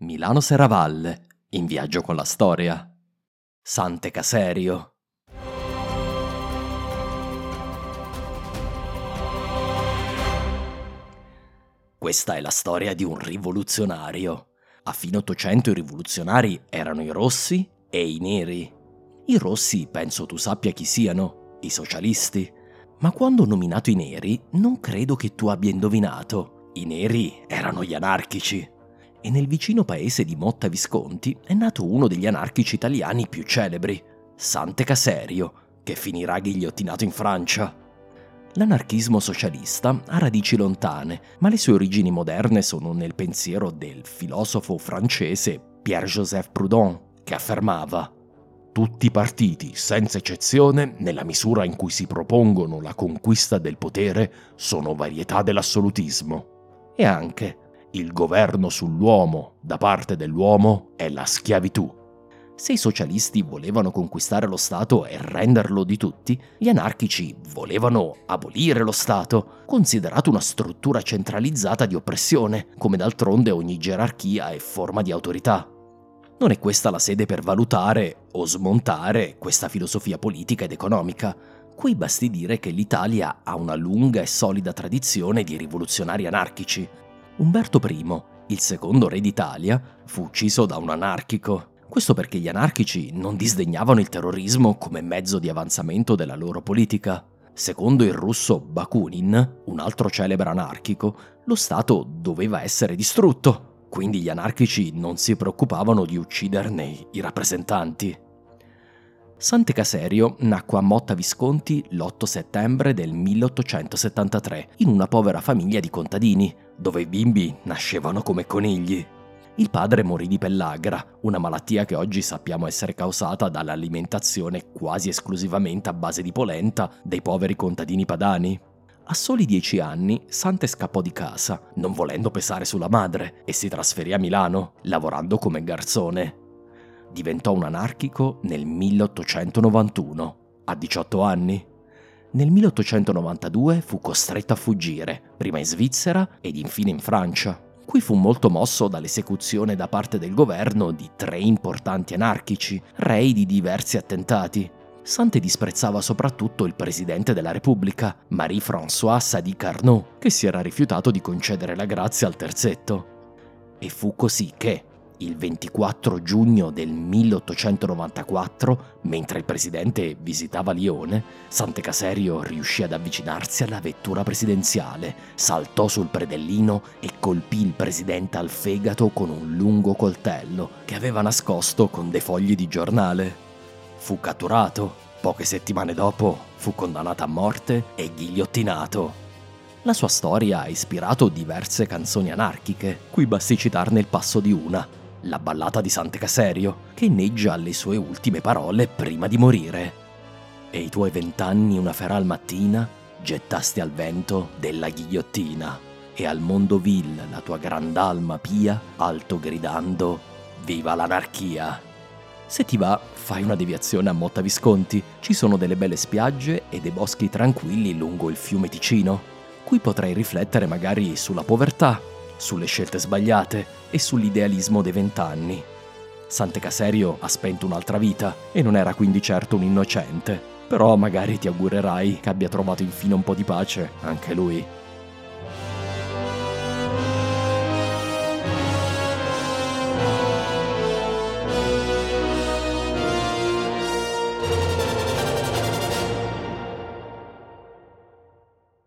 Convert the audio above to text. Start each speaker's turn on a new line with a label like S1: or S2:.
S1: Milano Serravalle, in viaggio con la storia. Sante Caserio. Questa è la storia di un rivoluzionario. A fine Ottocento i rivoluzionari erano i rossi e i neri. I rossi penso tu sappia chi siano, i socialisti. Ma quando ho nominato i neri non credo che tu abbia indovinato. I neri erano gli anarchici e nel vicino paese di Motta Visconti è nato uno degli anarchici italiani più celebri, Sante Caserio, che finirà ghigliottinato in Francia. L'anarchismo socialista ha radici lontane, ma le sue origini moderne sono nel pensiero del filosofo francese Pierre-Joseph Proudhon, che affermava tutti i partiti, senza eccezione, nella misura in cui si propongono la conquista del potere, sono varietà dell'assolutismo. E anche il governo sull'uomo da parte dell'uomo è la schiavitù. Se i socialisti volevano conquistare lo Stato e renderlo di tutti, gli anarchici volevano abolire lo Stato, considerato una struttura centralizzata di oppressione, come d'altronde ogni gerarchia è forma di autorità. Non è questa la sede per valutare o smontare questa filosofia politica ed economica. Qui basti dire che l'Italia ha una lunga e solida tradizione di rivoluzionari anarchici, Umberto I, il secondo re d'Italia, fu ucciso da un anarchico. Questo perché gli anarchici non disdegnavano il terrorismo come mezzo di avanzamento della loro politica. Secondo il russo Bakunin, un altro celebre anarchico, lo Stato doveva essere distrutto, quindi gli anarchici non si preoccupavano di ucciderne i rappresentanti. Sante Caserio nacque a Motta Visconti l'8 settembre del 1873 in una povera famiglia di contadini, dove i bimbi nascevano come conigli. Il padre morì di pellagra, una malattia che oggi sappiamo essere causata dall'alimentazione quasi esclusivamente a base di polenta dei poveri contadini padani. A soli dieci anni Sante scappò di casa, non volendo pesare sulla madre, e si trasferì a Milano, lavorando come garzone diventò un anarchico nel 1891, a 18 anni. Nel 1892 fu costretto a fuggire, prima in Svizzera ed infine in Francia. Qui fu molto mosso dall'esecuzione da parte del governo di tre importanti anarchici, rei di diversi attentati. Sante disprezzava soprattutto il presidente della Repubblica, Marie-François Sadi Carnot, che si era rifiutato di concedere la grazia al terzetto. E fu così che, il 24 giugno del 1894, mentre il presidente visitava Lione, Sant'Ecaserio riuscì ad avvicinarsi alla vettura presidenziale, saltò sul predellino e colpì il presidente al fegato con un lungo coltello che aveva nascosto con dei fogli di giornale. Fu catturato. Poche settimane dopo fu condannato a morte e ghigliottinato. La sua storia ha ispirato diverse canzoni anarchiche, qui basti citarne il passo di una, la ballata di Sant'Ecaserio, che inneggia alle sue ultime parole prima di morire. E i tuoi vent'anni una feral mattina gettasti al vento della ghigliottina, e al mondo vil la tua grand'alma pia, alto gridando, viva l'anarchia! Se ti va, fai una deviazione a Motta Visconti, ci sono delle belle spiagge e dei boschi tranquilli lungo il fiume Ticino. Qui potrai riflettere magari sulla povertà, sulle scelte sbagliate e sull'idealismo dei vent'anni. Sant'Ecaserio ha spento un'altra vita e non era quindi certo un innocente, però magari ti augurerai che abbia trovato infine un po' di pace anche lui.